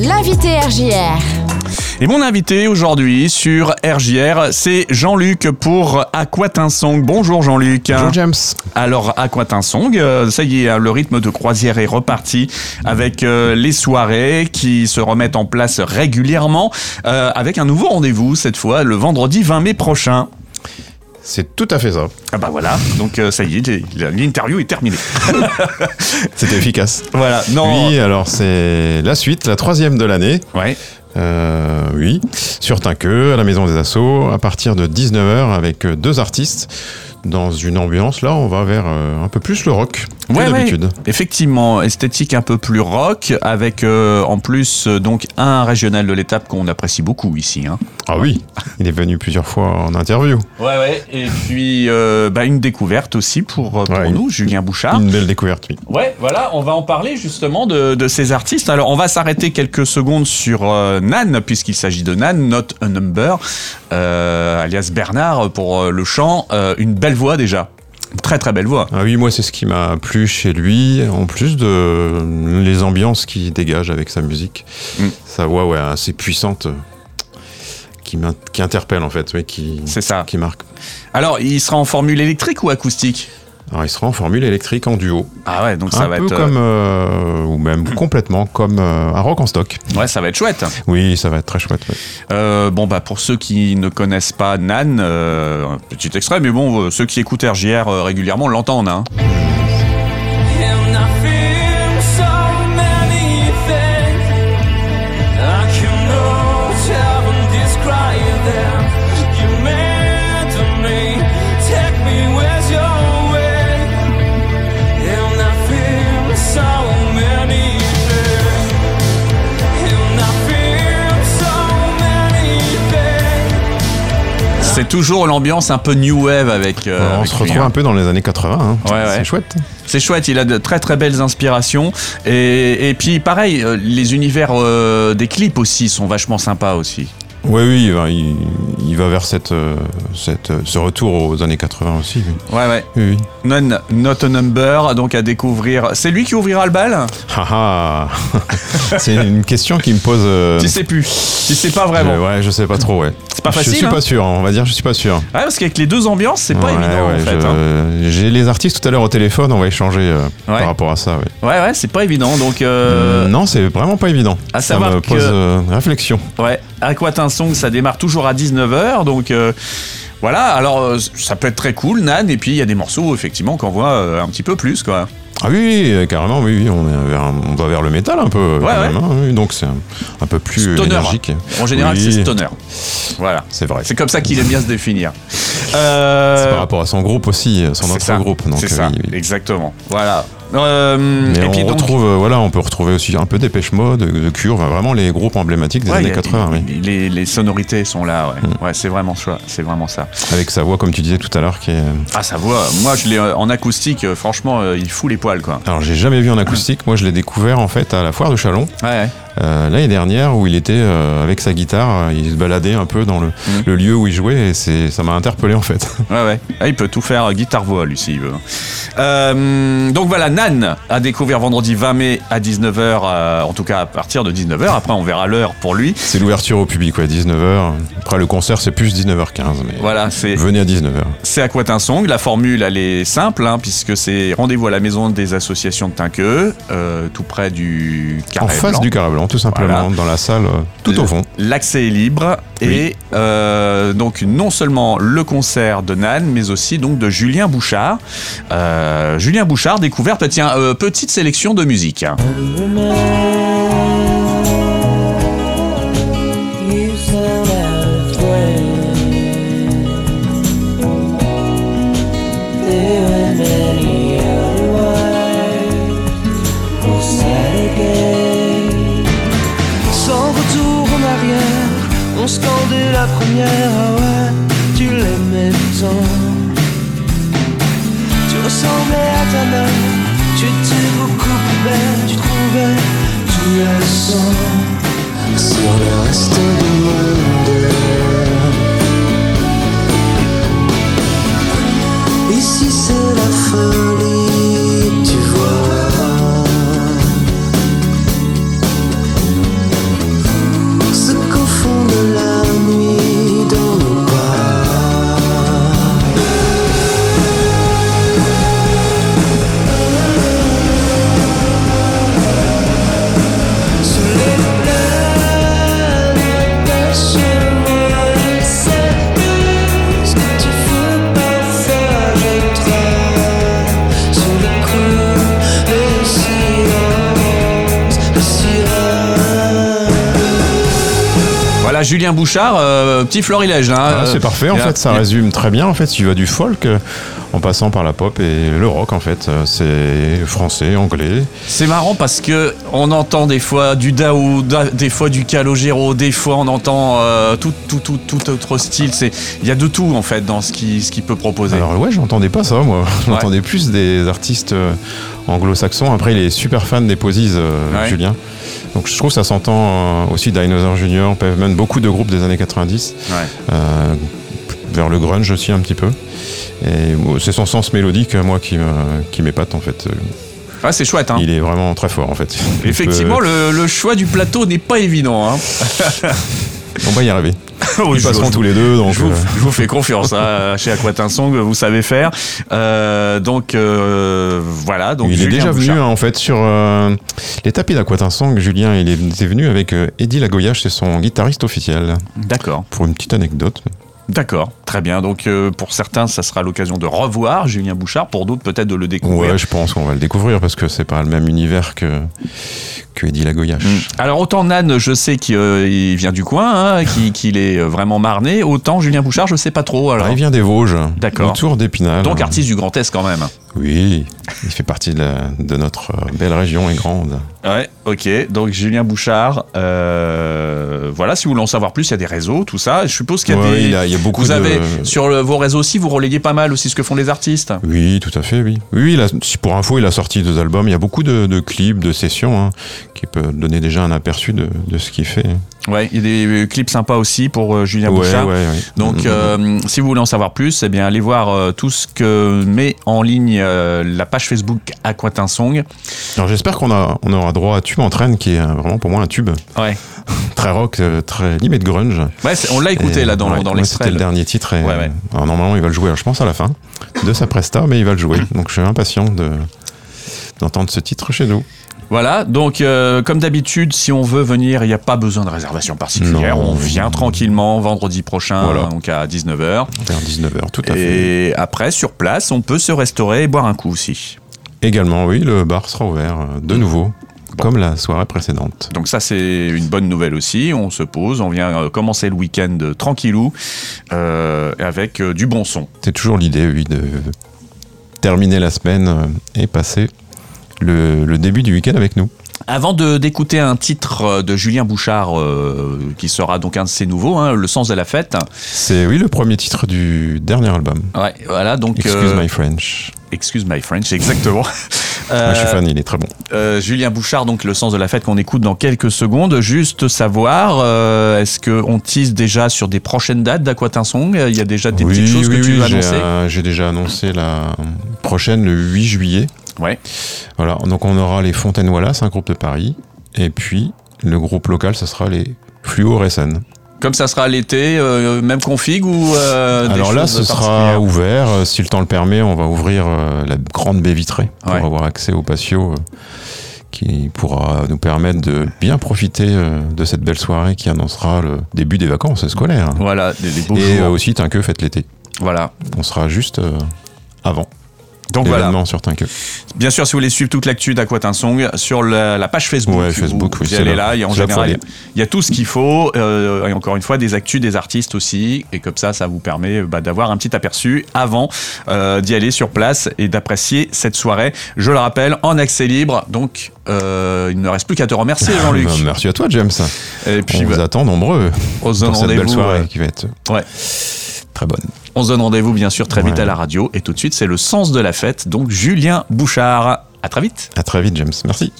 L'invité RJR. Et mon invité aujourd'hui sur RJR, c'est Jean-Luc pour Aquatinsong. Bonjour Jean-Luc. Bonjour James. Alors Aquatinsong, euh, ça y est, le rythme de croisière est reparti avec euh, les soirées qui se remettent en place régulièrement euh, avec un nouveau rendez-vous cette fois le vendredi 20 mai prochain. C'est tout à fait ça. Ah bah voilà, donc euh, ça y est, l'interview est terminée. C'était efficace. voilà, non. Oui, alors c'est la suite, la troisième de l'année. Ouais. Euh, oui, sur Tinqueux, à la Maison des Assauts, à partir de 19h avec euh, deux artistes. Dans une ambiance, là, on va vers euh, un peu plus le rock Ouais, ouais. d'habitude. Effectivement, esthétique un peu plus rock, avec euh, en plus euh, donc un régional de l'étape qu'on apprécie beaucoup ici. Hein. Ah oui, il est venu plusieurs fois en interview. Ouais, ouais. Et puis euh, bah, une découverte aussi pour, pour Ouais, nous, Julien Bouchard. Une belle découverte, oui. Ouais, voilà, on va en parler justement de, de ces artistes. Alors, on va s'arrêter quelques secondes sur Nan, puisqu'il s'agit de Nan, Not a Number, alias Bernard pour le chant. Une belle voix déjà. Très très belle voix. Ah oui, moi, c'est ce qui m'a plu chez lui, en plus de les ambiances qu'il dégage avec sa musique. Mm. Sa voix, ouais, assez puissante, qui, qui interpelle, en fait, oui, qui, C'est ça. qui marque. Alors, il sera en formule électrique ou acoustique? Alors, il sera en formule électrique en duo. Ah ouais, donc ça un va peu être. euh, comme, euh, ou même complètement comme euh, un rock en stock. Ouais, ça va être chouette. Oui, ça va être très chouette. ouais. Euh, bon, bah, pour ceux qui ne connaissent pas Nan, un petit extrait, mais bon, ceux qui écoutent RJR régulièrement l'entendent. Hein. Toujours l'ambiance un peu new wave avec. euh, on avec se lui, retrouve hein. un peu dans les années 80. hein. Ouais, ouais. C'est chouette. C'est chouette, il a de très très belles inspirations. Et, et puis pareil, euh, les univers euh, des clips aussi sont vachement sympas aussi. Oui, oui, il va, il, il va vers cette, euh, cette, euh, ce retour aux années 80 aussi. Oui, Ouais, ouais. oui. oui. Non, not a number, donc à découvrir. C'est lui qui ouvrira le bal? Ah, ah. C'est une question qui me pose. euh, Tu sais plus. Tu sais pas vraiment. euh, ouais, je sais pas trop, ouais. C'est pas Je facile. suis hein pas sûr, on va dire, je suis pas sûr. Ouais, parce qu'avec les deux ambiances, c'est pas Ouais, évident ouais, en fait. je- hein. J'ai les artistes tout à l'heure au téléphone, on va échanger euh, par rapport à ça. Ouais. Ouais, ouais, c'est pas évident. Donc, Non, c'est vraiment pas évident. à ça savoir me que- pose réflexion. ouais, Aquatin Song, ça démarre toujours à 19h. Donc, euh, voilà. Alors, euh, ça peut être très cool, Nan. Et puis, il y a des morceaux, effectivement, qu'on voit euh, un petit peu plus, quoi. Ah oui, oui, carrément, oui, oui, on, est vers, on va vers le métal un peu. Ouais, quand ouais. même, hein, oui, donc c'est un, un peu plus Stoner. énergique. En général, Oui, c'est stoner. Voilà. C'est vrai. C'est comme ça qu'il aime bien se définir. Euh, C'est par rapport à son groupe aussi, son autre ça. groupe. Donc, C'est ça, oui, oui. exactement. Voilà. Euh, et on puis donc, retrouve, euh, voilà, on peut retrouver aussi un peu Dépêche Mode, de Cure, enfin, vraiment les groupes emblématiques des ouais, années y a- 80, oui. Mm. les, les sonorités sont là. Ouais, ouais c'est vraiment ça. C'est vraiment ça. Avec sa voix, comme tu disais tout à l'heure, qui est. Ah, ça voit. Moi, je l'ai euh, en acoustique. euh, franchement, euh, il fout les poils, quoi. Alors, j'ai jamais vu en acoustique. Moi, je l'ai découvert en fait à la foire de Chalon Ouais. ouais. Euh, l'année dernière, où il était euh, avec sa guitare, euh, il se baladait un peu dans le, Mhm. le lieu où il jouait, et c'est, ça m'a interpellé en fait. Ouais, ouais. Ah, il peut tout faire, guitare-voix, lui, s'il veut. Euh, donc voilà, Nan à découvrir vendredi 20 mai à 19h, en tout cas à partir de 19h. Après, on verra l'heure pour lui. C'est l'ouverture au public, ouais, 19h. Après, le concert, c'est plus 19h15, mais Voilà, c'est venez à 19h. c'est Aquatin Song. La formule, elle est simple, hein, puisque c'est rendez-vous à la maison des associations de Tinqueux, euh, tout près du Carré En face Blanc. du Carré Blanc, tout simplement, Voilà. dans la salle, euh, tout au fond. L'accès est libre et euh, donc non seulement le concert de Nan, mais aussi donc de Julien Bouchard. Euh, Julien Bouchard, découverte, tiens, euh, petite sélection de musique. Le Voilà, Julien Bouchard, euh, petit florilège. Hein, Ah, c'est parfait, en fait, ça résume très bien. En fait, tu vas du folk euh, en passant par la pop et le rock, en fait. Euh, C'est français, anglais. C'est marrant parce que on entend des fois du Dao, da- des fois du Calogero, des fois on entend euh, tout, tout, tout, tout autre style. C'est, il y a de tout en fait dans ce qui, ce qu'il peut proposer. Alors, ouais, j'entendais pas ça, moi. J'entendais plus des artistes anglo-saxons. Après, il est super fan des posies, euh, Ouais. Julien. Donc, je trouve que ça s'entend euh, aussi Dinosaur Junior, Pavement, beaucoup de groupes des années 90. Ouais. euh, vers le grunge aussi, un petit peu. Et c'est son sens mélodique, moi, qui qui m'épate, en fait. Ah, c'est chouette. Hein. Il est vraiment très fort, en fait. Effectivement, peut- le, le choix du plateau n'est pas évident. Hein. On va y arriver. Oui, Ils passeront tous les deux, donc. Je vous, euh, je vous fais confiance hein, chez Aquatin Song, vous savez faire. Euh, donc euh, voilà. Donc il est déjà Bouchard. venu hein, en fait sur les tapis d'Aquatinsong. Julien, il est- venu avec Eddie Lagoyache, c'est son guitariste officiel. D'accord. Pour une petite anecdote. D'accord, très bien. Donc euh, pour certains, ça sera l'occasion de revoir Julien Bouchard, pour d'autres peut-être de le découvrir. Ouais, je pense qu'on va le découvrir parce que c'est pas le même univers que, que Eddie Lagoyache. Mm. Alors autant Nan, je sais qu'il euh, vient du coin, hein, qu'il est euh, vraiment marné, autant Julien Bouchard, je sais pas trop. Alors. Alors, il vient des Vosges, D'accord. autour d'Épinal. Donc artiste du Grand Est quand même. Oui, il fait partie de, la- de notre euh, belle région et grande. Ouais, ok. Donc Julien Bouchard, euh, voilà, si vous voulez en savoir plus, il y a des réseaux, tout ça. Je suppose qu'il y a Ouais, des... il, a- il y a beaucoup Vous de... avez, sur le- vos réseaux aussi, vous relayez pas mal aussi ce que font les artistes Oui, tout à fait, oui. Oui, il a- si pour info, il a sorti deux albums. Il y a beaucoup de, de clips, de sessions, hein, qui peuvent donner déjà un aperçu de, de ce qu'il fait. Ouais, il y a des clips sympas aussi pour euh, Julien Ouais, Bouchard. ouais, ouais. Donc, Mm, mm, euh, si vous voulez en savoir plus, eh bien, allez voir euh, tout ce que met en ligne euh, la page Facebook Aquatin Song. Alors j'espère qu'on a, on aura droit à Tube en traîne, qui est vraiment pour moi un tube Ouais, très rock, très limite grunge. ouais on l'a écouté Et, là dans, dans l'extrait. C'était le dernier titre. Et, alors, normalement, il va le jouer, alors, je pense, à la fin de sa presta, mais il va le jouer. Donc je suis impatient de d'entendre ce titre chez nous. Voilà, donc euh, comme d'habitude, si on veut venir, il n'y a pas besoin de réservation particulière. Non. On vient tranquillement vendredi prochain, Voilà. donc à 19h. Vers 19h, tout à fait. Et après, sur place, on peut se restaurer et boire un coup aussi. Également, oui, le bar sera ouvert euh, de nouveau, comme la soirée précédente. Donc ça, c'est une bonne nouvelle aussi. On se pose, on vient euh, commencer le week-end tranquillou, euh, avec du bon son. C'est toujours l'idée, oui, de terminer la semaine et passer le, le début du week-end avec nous. Avant d'écouter un titre euh, de Julien Bouchard, euh, qui sera donc un de ses nouveaux, hein, Le sens de la fête. C'est, oui, le premier titre du dernier album. Ouais, voilà, donc... Excuse euh, my French. Excuse my French, exactement. Je suis fan, il est très bon. Euh, Julien Bouchard, donc le sens de la fête qu'on écoute dans quelques secondes. Juste savoir, est-ce qu'on tease déjà sur des prochaines dates d'Aquatin Song Il y a déjà des petites choses que tu veux j'ai, annoncer? j'ai déjà annoncé la prochaine, le 8 juillet. Ouais. Voilà, donc on aura les Fontaine Wallace, un groupe de Paris, et puis le groupe local, ce sera les Fluorescent. Comme ça sera l'été, euh, même config ou euh, des Alors là, ce sera ouvert. Euh, Si le temps le permet, on va ouvrir euh, la grande baie vitrée pour Ouais. avoir accès au patio qui pourra nous permettre de bien profiter de cette belle soirée qui annoncera le début des vacances scolaires. Voilà, des, des beaux Et jours. aussi Tinqueux fête l'été. Voilà. On sera juste avant Donc voilà. sur. Bien sûr, si vous voulez suivre toute l'actu d'Aquatin Song sur la, la page Facebook, Ouais, vous- Facebook, vous, oui, allez là. Il y a en général, il y a tout ce qu'il faut. euh, et encore une fois, des actus des artistes aussi. Et comme ça, ça vous permet bah, d'avoir un petit aperçu avant euh, d'y aller sur place et d'apprécier cette soirée. Je le rappelle, en accès libre. Donc, euh, il ne reste plus qu'à te remercier, Jean-Luc. Bah, merci à toi, James. et puis, on vous bah, attend nombreux donne pour cette belle soirée euh, qui va être ouais. très bonne. On se donne rendez-vous, bien sûr, très vite à la radio. Et tout de suite, c'est le sens de la fête. Donc, Julien Bouchard. À très vite. À très vite, James. Merci.